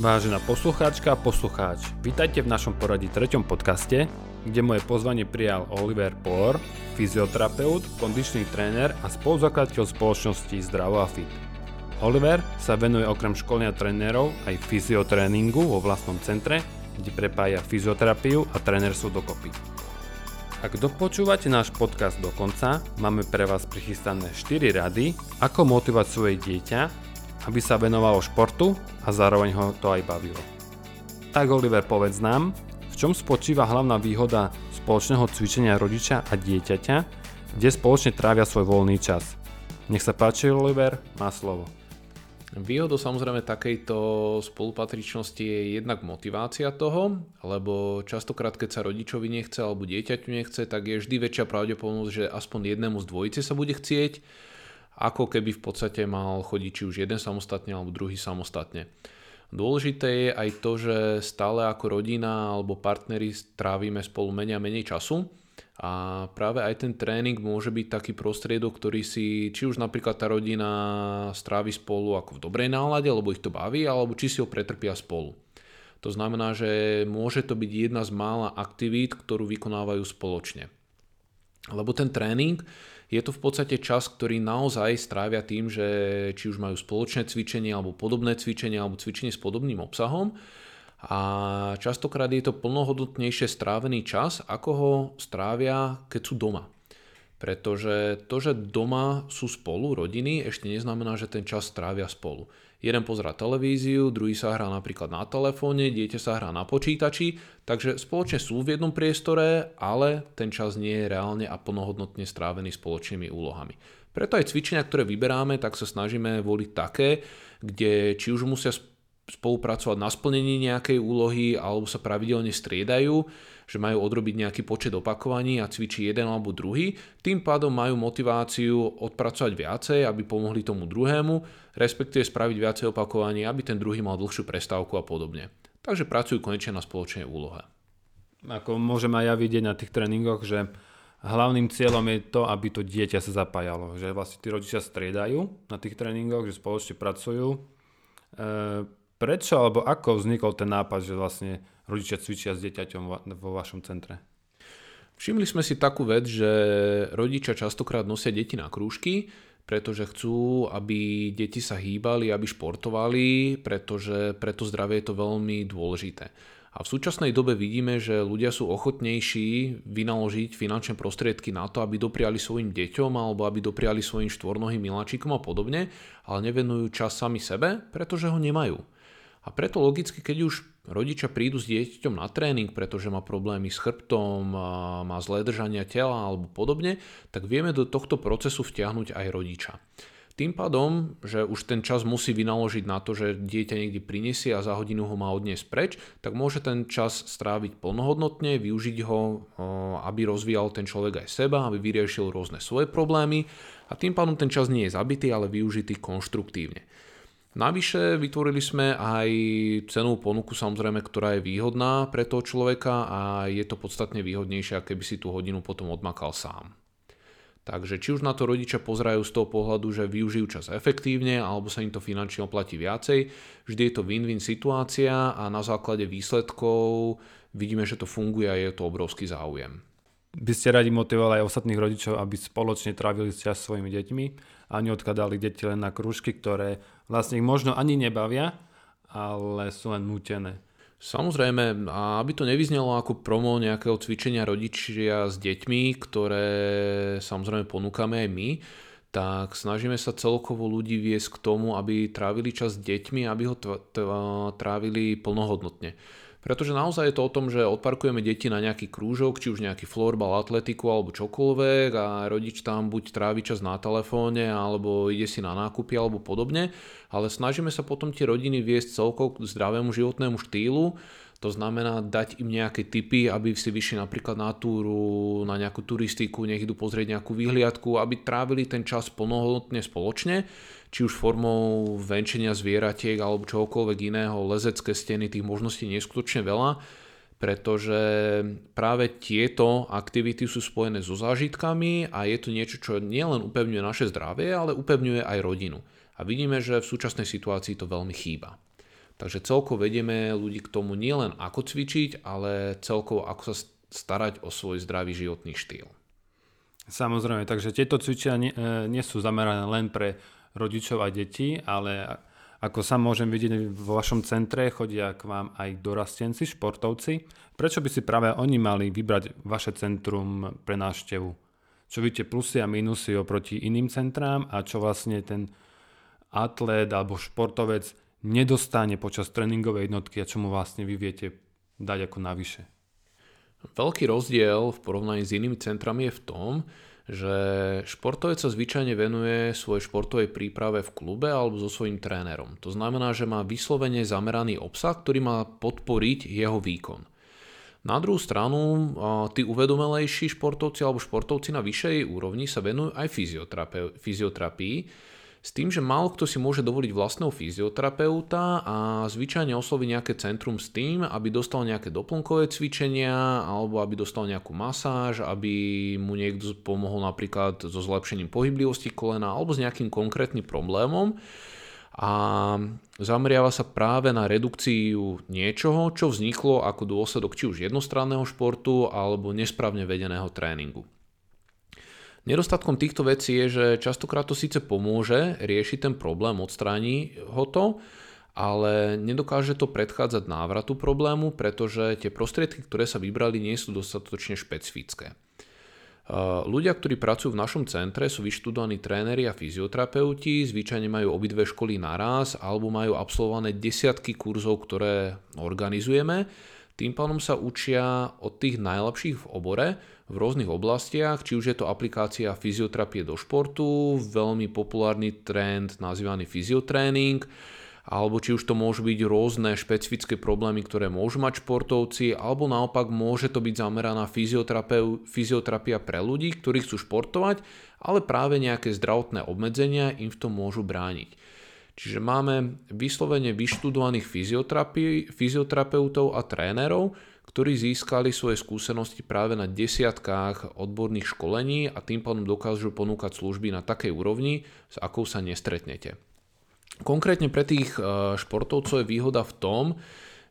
Vážená poslucháčka a poslucháč, vítajte v našom poradí treťom podcaste, kde moje pozvanie prijal Oliver Poor, fyzioterapeut, kondičný tréner a spoluzakladateľ spoločnosti Zdravo a Fit. Oliver sa venuje okrem školenia trénerov aj fyziotréningu vo vlastnom centre, kde prepája fyzioterapiu a trénerstvo dokopy. Ak dopočúvate náš podcast do konca, máme pre vás prichystané 4 rady, ako motivovať svoje dieťa aby sa venovalo športu a zároveň ho to aj bavilo. Tak Oliver, povedz nám, v čom spočíva hlavná výhoda spoločného cvičenia rodiča a dieťaťa, kde spoločne trávia svoj voľný čas. Nech sa páči, Oliver, má slovo. Výhodou samozrejme takejto spolupatričnosti je jednak motivácia toho, lebo častokrát keď sa rodičovi nechce alebo dieťaťu nechce, tak je vždy väčšia pravdepodobnosť, že aspoň jednému z dvojice sa bude chcieť ako keby v podstate mal chodiť či už jeden samostatne alebo druhý samostatne. Dôležité je aj to, že stále ako rodina alebo partneri trávime spolu menej a menej času a práve aj ten tréning môže byť taký prostriedok, ktorý si či už napríklad tá rodina strávi spolu ako v dobrej nálade, lebo ich to baví, alebo či si ho pretrpia spolu. To znamená, že môže to byť jedna z mála aktivít, ktorú vykonávajú spoločne. Lebo ten tréning je to v podstate čas, ktorý naozaj strávia tým, že či už majú spoločné cvičenie alebo podobné cvičenie alebo cvičenie s podobným obsahom a častokrát je to plnohodnotnejšie strávený čas, ako ho strávia, keď sú doma. Pretože to, že doma sú spolu rodiny, ešte neznamená, že ten čas strávia spolu. Jeden pozera televíziu, druhý sa hrá napríklad na telefóne, dieťa sa hrá na počítači, takže spoločne sú v jednom priestore, ale ten čas nie je reálne a plnohodnotne strávený spoločnými úlohami. Preto aj cvičenia, ktoré vyberáme, tak sa snažíme voliť také, kde či už musia spolupracovať na splnení nejakej úlohy alebo sa pravidelne striedajú, že majú odrobiť nejaký počet opakovaní a cvičí jeden alebo druhý, tým pádom majú motiváciu odpracovať viacej, aby pomohli tomu druhému, respektíve spraviť viacej opakovaní, aby ten druhý mal dlhšiu prestávku a podobne. Takže pracujú konečne na spoločnej úlohe. Ako môžem aj ja vidieť na tých tréningoch, že hlavným cieľom je to, aby to dieťa sa zapájalo. Že vlastne tí rodičia striedajú na tých tréningoch, že spoločne pracujú. E, prečo alebo ako vznikol ten nápad, že vlastne rodičia cvičia s dieťaťom vo vašom centre? Všimli sme si takú vec, že rodičia častokrát nosia deti na krúžky, pretože chcú, aby deti sa hýbali, aby športovali, pretože pre to zdravie je to veľmi dôležité. A v súčasnej dobe vidíme, že ľudia sú ochotnejší vynaložiť finančné prostriedky na to, aby dopriali svojim deťom alebo aby dopriali svojim štvornohým miláčikom a podobne, ale nevenujú čas sami sebe, pretože ho nemajú. A preto logicky, keď už rodičia prídu s dieťaťom na tréning, pretože má problémy s chrbtom, má zlé držania tela alebo podobne, tak vieme do tohto procesu vtiahnuť aj rodiča. Tým pádom, že už ten čas musí vynaložiť na to, že dieťa niekde prinesie a za hodinu ho má odniesť preč, tak môže ten čas stráviť plnohodnotne, využiť ho, aby rozvíjal ten človek aj seba, aby vyriešil rôzne svoje problémy a tým pádom ten čas nie je zabitý, ale využitý konštruktívne. Navyše vytvorili sme aj cenovú ponuku samozrejme, ktorá je výhodná pre toho človeka a je to podstatne výhodnejšie, keby si tú hodinu potom odmakal sám. Takže či už na to rodičia pozerajú z toho pohľadu, že využijú čas efektívne alebo sa im to finančne oplatí viacej, vždy je to win-win situácia a na základe výsledkov vidíme, že to funguje a je to obrovský záujem. By ste radi motivovali aj ostatných rodičov, aby spoločne trávili čas s svojimi deťmi a neodkladali deti len na krúžky, ktoré vlastne ich možno ani nebavia, ale sú len nútené. Samozrejme, aby to nevyznelo ako promo nejakého cvičenia rodičia s deťmi, ktoré samozrejme ponúkame aj my, tak snažíme sa celkovo ľudí viesť k tomu, aby trávili čas s deťmi, aby ho trávili plnohodnotne. Pretože naozaj je to o tom, že odparkujeme deti na nejaký krúžok, či už nejaký florbal, atletiku alebo čokoľvek a rodič tam buď trávi čas na telefóne alebo ide si na nákupy alebo podobne, ale snažíme sa potom tie rodiny viesť celkovo k zdravému životnému štýlu, to znamená dať im nejaké tipy, aby si vyšli napríklad na túru, na nejakú turistiku, nech idú pozrieť nejakú výhliadku, aby trávili ten čas plnohodnotne spoločne, či už formou venčenia zvieratiek alebo čokoľvek iného, lezecké steny, tých možností neskutočne veľa, pretože práve tieto aktivity sú spojené so zážitkami a je to niečo, čo nielen upevňuje naše zdravie, ale upevňuje aj rodinu. A vidíme, že v súčasnej situácii to veľmi chýba. Takže celkovo vedieme ľudí k tomu nielen ako cvičiť, ale celkovo ako sa starať o svoj zdravý životný štýl. Samozrejme, takže tieto cvičenia nie, e, nie sú zamerané len pre rodičov a deti, ale ako sa môžem vidieť vo vašom centre, chodia k vám aj dorastenci, športovci. Prečo by si práve oni mali vybrať vaše centrum pre návštevu? Čo vidíte plusy a minusy oproti iným centrám a čo vlastne ten atlét alebo športovec nedostane počas tréningovej jednotky a čo mu vlastne vy viete dať ako navyše. Veľký rozdiel v porovnaní s inými centrami je v tom, že športovec sa zvyčajne venuje svojej športovej príprave v klube alebo so svojím trénerom. To znamená, že má vyslovene zameraný obsah, ktorý má podporiť jeho výkon. Na druhú stranu, tí uvedomelejší športovci alebo športovci na vyššej úrovni sa venujú aj fyzioterapii, s tým, že málo kto si môže dovoliť vlastného fyzioterapeuta a zvyčajne osloví nejaké centrum s tým, aby dostal nejaké doplnkové cvičenia alebo aby dostal nejakú masáž, aby mu niekto pomohol napríklad so zlepšením pohyblivosti kolena alebo s nejakým konkrétnym problémom a zameriava sa práve na redukciu niečoho, čo vzniklo ako dôsledok či už jednostranného športu alebo nesprávne vedeného tréningu. Nedostatkom týchto vecí je, že častokrát to síce pomôže riešiť ten problém, odstráni ho to, ale nedokáže to predchádzať návratu problému, pretože tie prostriedky, ktoré sa vybrali, nie sú dostatočne špecifické. Ľudia, ktorí pracujú v našom centre, sú vyštudovaní tréneri a fyzioterapeuti, zvyčajne majú obidve školy naraz alebo majú absolvované desiatky kurzov, ktoré organizujeme. Tým pádom sa učia od tých najlepších v obore, v rôznych oblastiach, či už je to aplikácia fyzioterapie do športu, veľmi populárny trend nazývaný fyziotréning, alebo či už to môžu byť rôzne špecifické problémy, ktoré môžu mať športovci, alebo naopak môže to byť zameraná fyzioterapia pre ľudí, ktorí chcú športovať, ale práve nejaké zdravotné obmedzenia im v tom môžu brániť. Čiže máme vyslovene vyštudovaných fyzioterapeutov a trénerov, ktorí získali svoje skúsenosti práve na desiatkách odborných školení a tým pádom dokážu ponúkať služby na takej úrovni, s akou sa nestretnete. Konkrétne pre tých e, športovcov je výhoda v tom,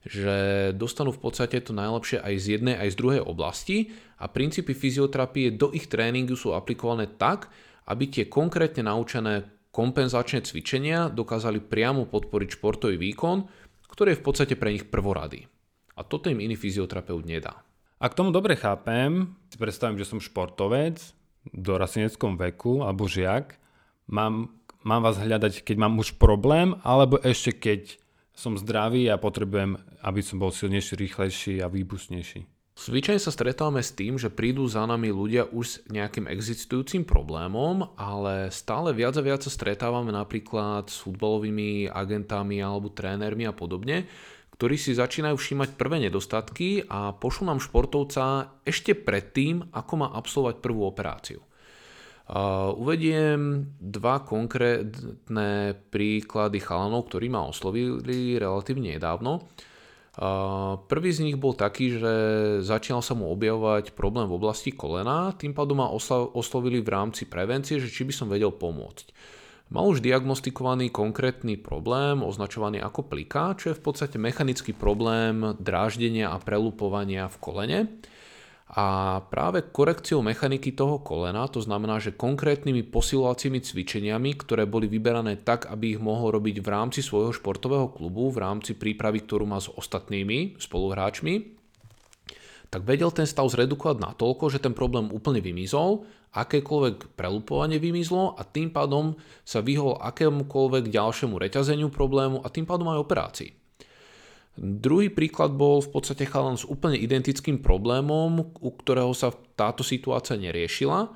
že dostanú v podstate to najlepšie aj z jednej, aj z druhej oblasti a princípy fyzioterapie do ich tréningu sú aplikované tak, aby tie konkrétne naučené kompenzačné cvičenia dokázali priamo podporiť športový výkon, ktorý je v podstate pre nich prvorady. A toto im iný fyzioterapeut nedá. Ak tomu dobre chápem, si predstavím, že som športovec do rasineckom veku alebo žiak, mám, mám vás hľadať, keď mám už problém, alebo ešte keď som zdravý a potrebujem, aby som bol silnejší, rýchlejší a výbusnejší. Zvyčajne sa stretávame s tým, že prídu za nami ľudia už s nejakým existujúcim problémom, ale stále viac a viac sa stretávame napríklad s futbalovými agentami alebo trénermi a podobne, ktorí si začínajú všímať prvé nedostatky a pošlú nám športovca ešte predtým, ako má absolvovať prvú operáciu. Uh, uvediem dva konkrétne príklady chalanov, ktorí ma oslovili relatívne nedávno. Uh, prvý z nich bol taký, že začínal sa mu objavovať problém v oblasti kolena, tým pádom ma oslovili v rámci prevencie, že či by som vedel pomôcť. Mal už diagnostikovaný konkrétny problém, označovaný ako plika, čo je v podstate mechanický problém dráždenia a prelupovania v kolene. A práve korekciou mechaniky toho kolena, to znamená, že konkrétnymi posilovacími cvičeniami, ktoré boli vyberané tak, aby ich mohol robiť v rámci svojho športového klubu, v rámci prípravy, ktorú má s ostatnými spoluhráčmi, tak vedel ten stav zredukovať na toľko, že ten problém úplne vymizol, akékoľvek prelupovanie vymizlo a tým pádom sa vyhol akémukoľvek ďalšiemu reťazeniu problému a tým pádom aj operácii. Druhý príklad bol v podstate chalan s úplne identickým problémom, u ktorého sa táto situácia neriešila.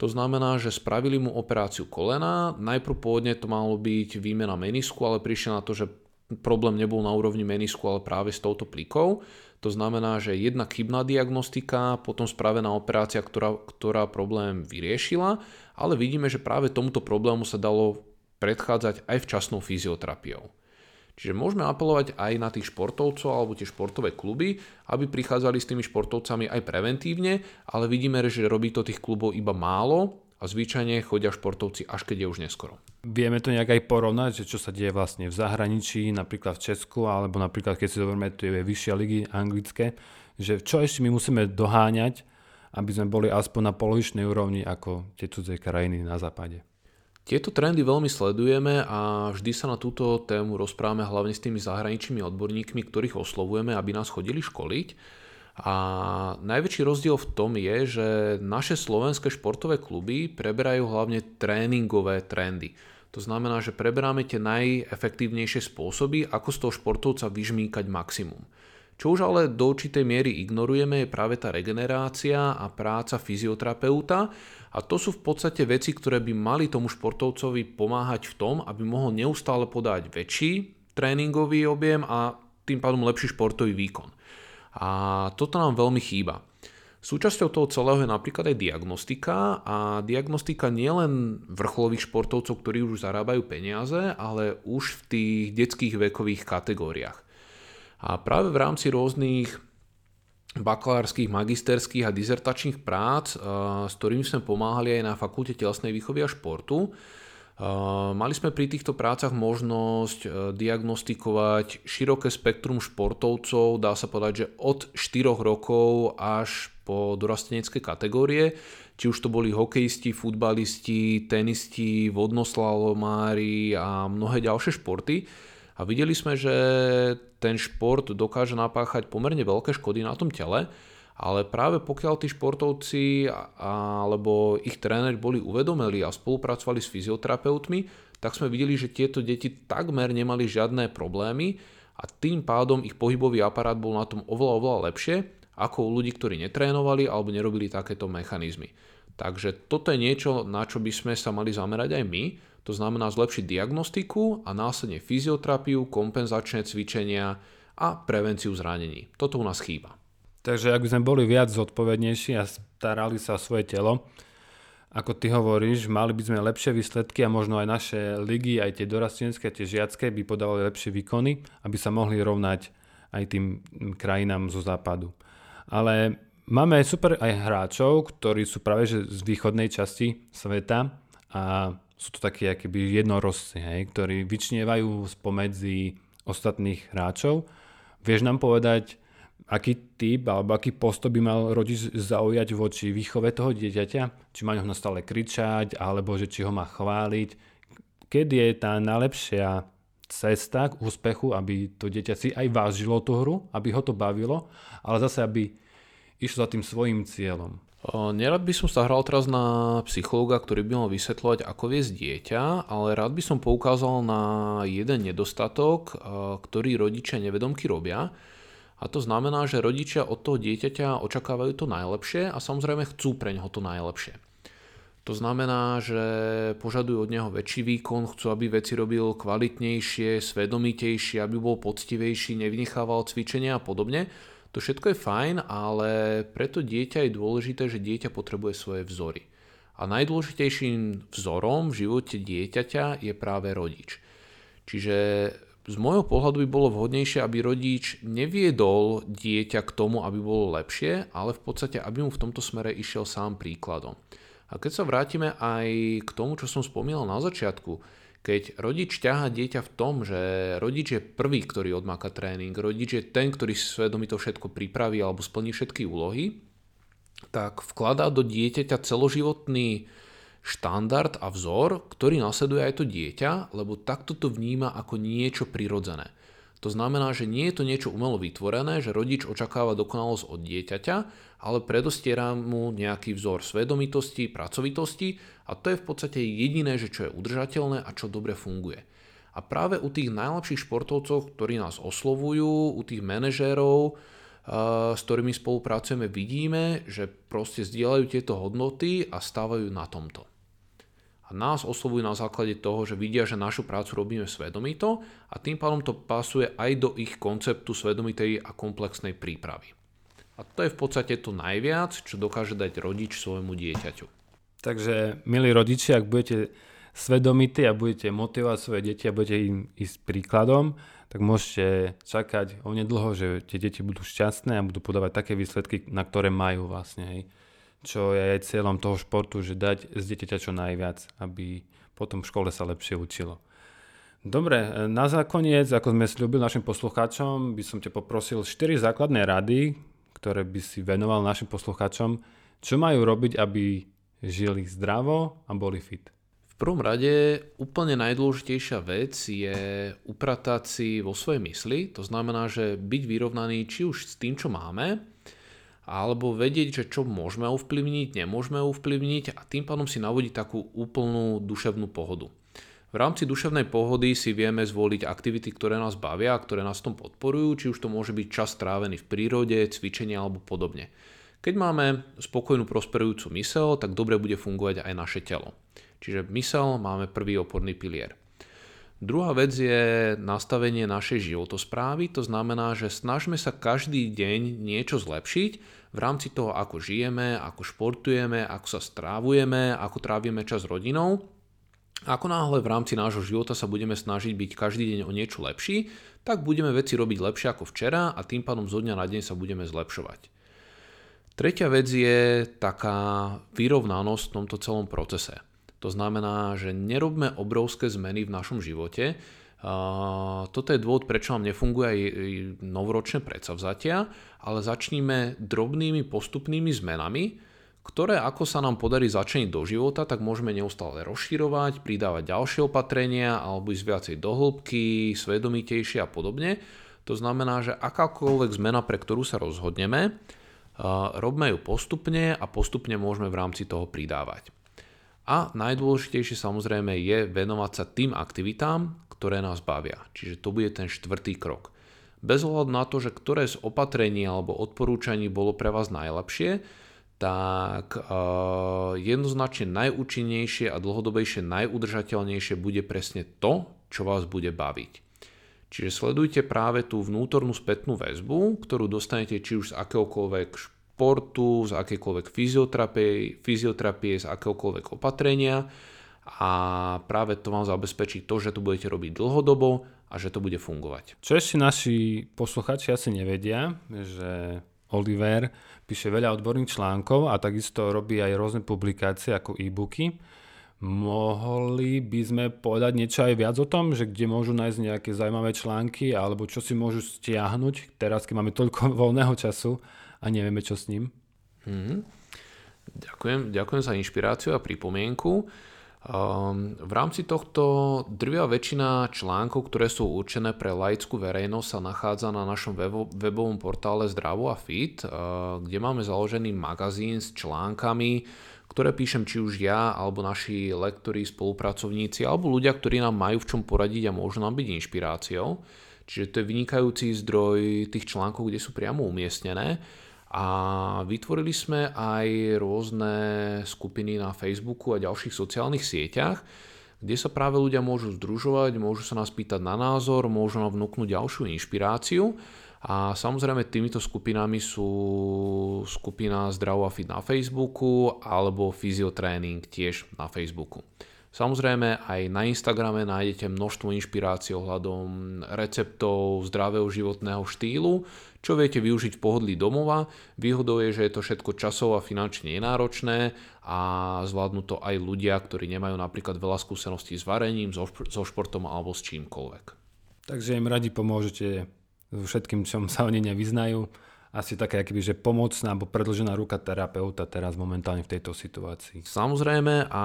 To znamená, že spravili mu operáciu kolena, najprv pôvodne to malo byť výmena menisku, ale prišiel na to, že problém nebol na úrovni menisku, ale práve s touto plikou. To znamená, že jedna chybná diagnostika, potom spravená operácia, ktorá, ktorá problém vyriešila, ale vidíme, že práve tomuto problému sa dalo predchádzať aj včasnou fyzioterapiou. Čiže môžeme apelovať aj na tých športovcov alebo tie športové kluby, aby prichádzali s tými športovcami aj preventívne, ale vidíme, že robí to tých klubov iba málo a zvyčajne chodia športovci až keď je už neskoro. Vieme to nejak aj porovnať, že čo sa deje vlastne v zahraničí, napríklad v Česku, alebo napríklad keď si zoberieme tie vyššie ligy anglické, že čo ešte my musíme doháňať, aby sme boli aspoň na polovičnej úrovni ako tie cudzie krajiny na západe. Tieto trendy veľmi sledujeme a vždy sa na túto tému rozprávame hlavne s tými zahraničnými odborníkmi, ktorých oslovujeme, aby nás chodili školiť. A najväčší rozdiel v tom je, že naše slovenské športové kluby preberajú hlavne tréningové trendy. To znamená, že preberáme tie najefektívnejšie spôsoby, ako z toho športovca vyžmýkať maximum. Čo už ale do určitej miery ignorujeme je práve tá regenerácia a práca fyzioterapeuta a to sú v podstate veci, ktoré by mali tomu športovcovi pomáhať v tom, aby mohol neustále podať väčší tréningový objem a tým pádom lepší športový výkon. A toto nám veľmi chýba. Súčasťou toho celého je napríklad aj diagnostika a diagnostika nielen vrcholových športovcov, ktorí už zarábajú peniaze, ale už v tých detských vekových kategóriách. A práve v rámci rôznych bakalárskych, magisterských a dizertačných prác, eh, s ktorými sme pomáhali aj na Fakulte telesnej výchovy a športu, Mali sme pri týchto prácach možnosť eh, diagnostikovať široké spektrum športovcov, dá sa povedať, že od 4 rokov až po dorastenecké kategórie, či už to boli hokejisti, futbalisti, tenisti, vodnoslalomári a mnohé ďalšie športy. A videli sme, že ten šport dokáže napáchať pomerne veľké škody na tom tele, ale práve pokiaľ tí športovci alebo ich tréneri boli uvedomeli a spolupracovali s fyzioterapeutmi, tak sme videli, že tieto deti takmer nemali žiadne problémy a tým pádom ich pohybový aparát bol na tom oveľa, oveľa lepšie ako u ľudí, ktorí netrénovali alebo nerobili takéto mechanizmy. Takže toto je niečo, na čo by sme sa mali zamerať aj my, to znamená zlepšiť diagnostiku a následne fyzioterapiu, kompenzačné cvičenia a prevenciu zranení. Toto u nás chýba. Takže ak by sme boli viac zodpovednejší a starali sa o svoje telo, ako ty hovoríš, mali by sme lepšie výsledky a možno aj naše ligy, aj tie dorastenské, tie žiacké by podávali lepšie výkony, aby sa mohli rovnať aj tým krajinám zo západu. Ale máme super aj hráčov, ktorí sú práve že z východnej časti sveta a sú to takí akoby jednorozci, hej, ktorí vyčnievajú spomedzi ostatných hráčov. Vieš nám povedať, aký typ alebo aký postup by mal rodič zaujať voči výchove toho dieťaťa? Či má ho stále kričať, alebo že či ho má chváliť? Kedy je tá najlepšia cesta k úspechu, aby to dieťa si aj vážilo tú hru, aby ho to bavilo, ale zase aby išlo za tým svojim cieľom. Nerad by som sa hral teraz na psychológa, ktorý by mal vysvetľovať, ako viesť dieťa, ale rád by som poukázal na jeden nedostatok, ktorý rodičia nevedomky robia. A to znamená, že rodičia od toho dieťaťa očakávajú to najlepšie a samozrejme chcú pre neho to najlepšie. To znamená, že požadujú od neho väčší výkon, chcú, aby veci robil kvalitnejšie, svedomitejšie, aby bol poctivejší, nevynechával cvičenia a podobne to všetko je fajn, ale preto dieťa je dôležité, že dieťa potrebuje svoje vzory. A najdôležitejším vzorom v živote dieťaťa je práve rodič. Čiže z môjho pohľadu by bolo vhodnejšie, aby rodič neviedol dieťa k tomu, aby bolo lepšie, ale v podstate, aby mu v tomto smere išiel sám príkladom. A keď sa vrátime aj k tomu, čo som spomínal na začiatku, keď rodič ťaha dieťa v tom, že rodič je prvý, ktorý odmáka tréning, rodič je ten, ktorý si svedomí to všetko pripraví alebo splní všetky úlohy, tak vkladá do dieťaťa celoživotný štandard a vzor, ktorý nasleduje aj to dieťa, lebo takto to vníma ako niečo prirodzené. To znamená, že nie je to niečo umelo vytvorené, že rodič očakáva dokonalosť od dieťaťa, ale predostiera mu nejaký vzor svedomitosti, pracovitosti a to je v podstate jediné, že čo je udržateľné a čo dobre funguje. A práve u tých najlepších športovcov, ktorí nás oslovujú, u tých manažérov, s ktorými spolupracujeme, vidíme, že proste zdieľajú tieto hodnoty a stávajú na tomto a nás oslovujú na základe toho, že vidia, že našu prácu robíme svedomito a tým pádom to pasuje aj do ich konceptu svedomitej a komplexnej prípravy. A to je v podstate to najviac, čo dokáže dať rodič svojmu dieťaťu. Takže, milí rodiči, ak budete svedomití a budete motivovať svoje deti a budete im ísť príkladom, tak môžete čakať onedlho, že tie deti budú šťastné a budú podávať také výsledky, na ktoré majú vlastne. Hej. Čo je aj cieľom toho športu, že dať z dieťaťa čo najviac, aby potom v škole sa lepšie učilo. Dobre, na zákoniec, ako sme slúbili našim poslucháčom, by som ťa poprosil 4 základné rady, ktoré by si venoval našim poslucháčom, čo majú robiť, aby žili zdravo a boli fit. V prvom rade úplne najdôležitejšia vec je upratať si vo svojej mysli, to znamená, že byť vyrovnaný či už s tým, čo máme, alebo vedieť, že čo môžeme ovplyvniť, nemôžeme ovplyvniť a tým pádom si navodiť takú úplnú duševnú pohodu. V rámci duševnej pohody si vieme zvoliť aktivity, ktoré nás bavia a ktoré nás v tom podporujú, či už to môže byť čas strávený v prírode, cvičenie alebo podobne. Keď máme spokojnú prosperujúcu mysel, tak dobre bude fungovať aj naše telo. Čiže mysel máme prvý oporný pilier. Druhá vec je nastavenie našej životosprávy, to znamená, že snažme sa každý deň niečo zlepšiť v rámci toho, ako žijeme, ako športujeme, ako sa strávujeme, ako trávime čas s rodinou ako náhle v rámci nášho života sa budeme snažiť byť každý deň o niečo lepší, tak budeme veci robiť lepšie ako včera a tým pádom zo dňa na deň sa budeme zlepšovať. Tretia vec je taká vyrovnanosť v tomto celom procese. To znamená, že nerobme obrovské zmeny v našom živote. Toto je dôvod, prečo nám nefunguje aj novoročné predsavzatia, ale začníme drobnými postupnými zmenami, ktoré ako sa nám podarí začeniť do života, tak môžeme neustále rozširovať, pridávať ďalšie opatrenia alebo ísť viacej do hĺbky, svedomitejšie a podobne. To znamená, že akákoľvek zmena, pre ktorú sa rozhodneme, robme ju postupne a postupne môžeme v rámci toho pridávať. A najdôležitejšie samozrejme je venovať sa tým aktivitám, ktoré nás bavia. Čiže to bude ten štvrtý krok. Bez ohľadu na to, že ktoré z opatrení alebo odporúčaní bolo pre vás najlepšie, tak uh, jednoznačne najúčinnejšie a dlhodobejšie najudržateľnejšie bude presne to, čo vás bude baviť. Čiže sledujte práve tú vnútornú spätnú väzbu, ktorú dostanete či už z akéhokoľvek športu, z akékoľvek fyzioterapie, fyzioterapie, z akéhokoľvek opatrenia a práve to vám zabezpečí to, že to budete robiť dlhodobo a že to bude fungovať. Čo ešte naši posluchači asi nevedia, že Oliver píše veľa odborných článkov a takisto robí aj rôzne publikácie ako e-booky. Mohli by sme povedať niečo aj viac o tom, že kde môžu nájsť nejaké zaujímavé články alebo čo si môžu stiahnuť teraz, keď máme toľko voľného času a nevieme čo s ním? Mm-hmm. Ďakujem, ďakujem za inšpiráciu a pripomienku. Um, v rámci tohto drvia väčšina článkov, ktoré sú určené pre laickú verejnosť, sa nachádza na našom webo, webovom portále Zdravo a Fit, uh, kde máme založený magazín s článkami, ktoré píšem či už ja, alebo naši lektori, spolupracovníci, alebo ľudia, ktorí nám majú v čom poradiť a môžu nám byť inšpiráciou. Čiže to je vynikajúci zdroj tých článkov, kde sú priamo umiestnené. A vytvorili sme aj rôzne skupiny na Facebooku a ďalších sociálnych sieťach, kde sa práve ľudia môžu združovať, môžu sa nás pýtať na názor, môžu nám vnúknuť ďalšiu inšpiráciu. A samozrejme týmito skupinami sú skupina Zdravo a Fit na Facebooku alebo Fyziotréning tiež na Facebooku. Samozrejme aj na Instagrame nájdete množstvo inšpirácií ohľadom receptov zdravého životného štýlu, čo viete využiť v pohodlí domova. Výhodou je, že je to všetko časovo a finančne nenáročné a zvládnu to aj ľudia, ktorí nemajú napríklad veľa skúseností s varením, so, športom alebo s čímkoľvek. Takže im radi pomôžete všetkým, čom sa oni nevyznajú asi také akýby, že pomocná alebo predlžená ruka terapeuta teraz momentálne v tejto situácii. Samozrejme a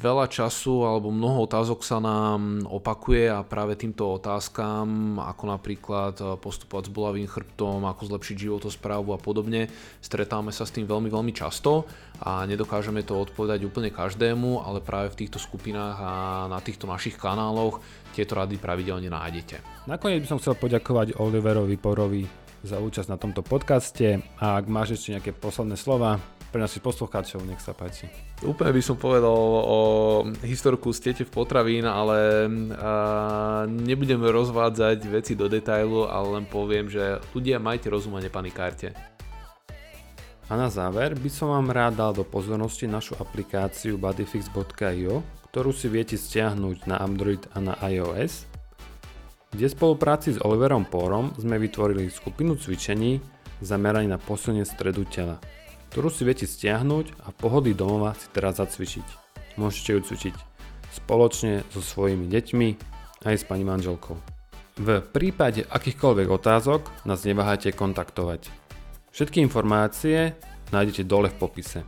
veľa času alebo mnoho otázok sa nám opakuje a práve týmto otázkam, ako napríklad postupovať s bolavým chrbtom, ako zlepšiť životosprávu a podobne, stretáme sa s tým veľmi, veľmi často a nedokážeme to odpovedať úplne každému, ale práve v týchto skupinách a na týchto našich kanáloch tieto rady pravidelne nájdete. Nakoniec by som chcel poďakovať Oliverovi Porovi za účasť na tomto podcaste a ak máš ešte nejaké posledné slova pre našich poslucháčov, nech sa páči. Úplne by som povedal o historku v potravín, ale a, nebudem rozvádzať veci do detailu, ale len poviem, že ľudia majte rozum a nepanikárte. A na záver by som vám rád dal do pozornosti našu aplikáciu bodyfix.io, ktorú si viete stiahnuť na Android a na iOS kde v spolupráci s Oliverom Pórom sme vytvorili skupinu cvičení zameraní na posilnenie stredu tela. ktorú si viete stiahnuť a pohody domova si teraz zacvičiť. Môžete ju cvičiť spoločne so svojimi deťmi aj s pani manželkou. V prípade akýchkoľvek otázok nás neváhajte kontaktovať. Všetky informácie nájdete dole v popise.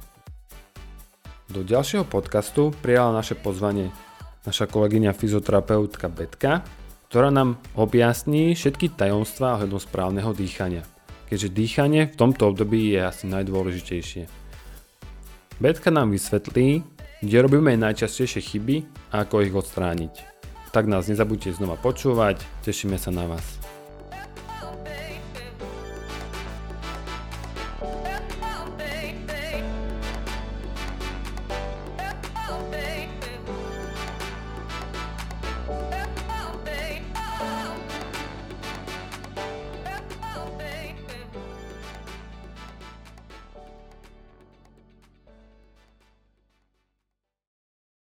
Do ďalšieho podcastu prijala naše pozvanie naša kolegyňa fyzioterapeutka Betka, ktorá nám objasní všetky tajomstvá ohľadom správneho dýchania, keďže dýchanie v tomto období je asi najdôležitejšie. Betka nám vysvetlí, kde robíme najčastejšie chyby a ako ich odstrániť. Tak nás nezabudte znova počúvať, tešíme sa na vás.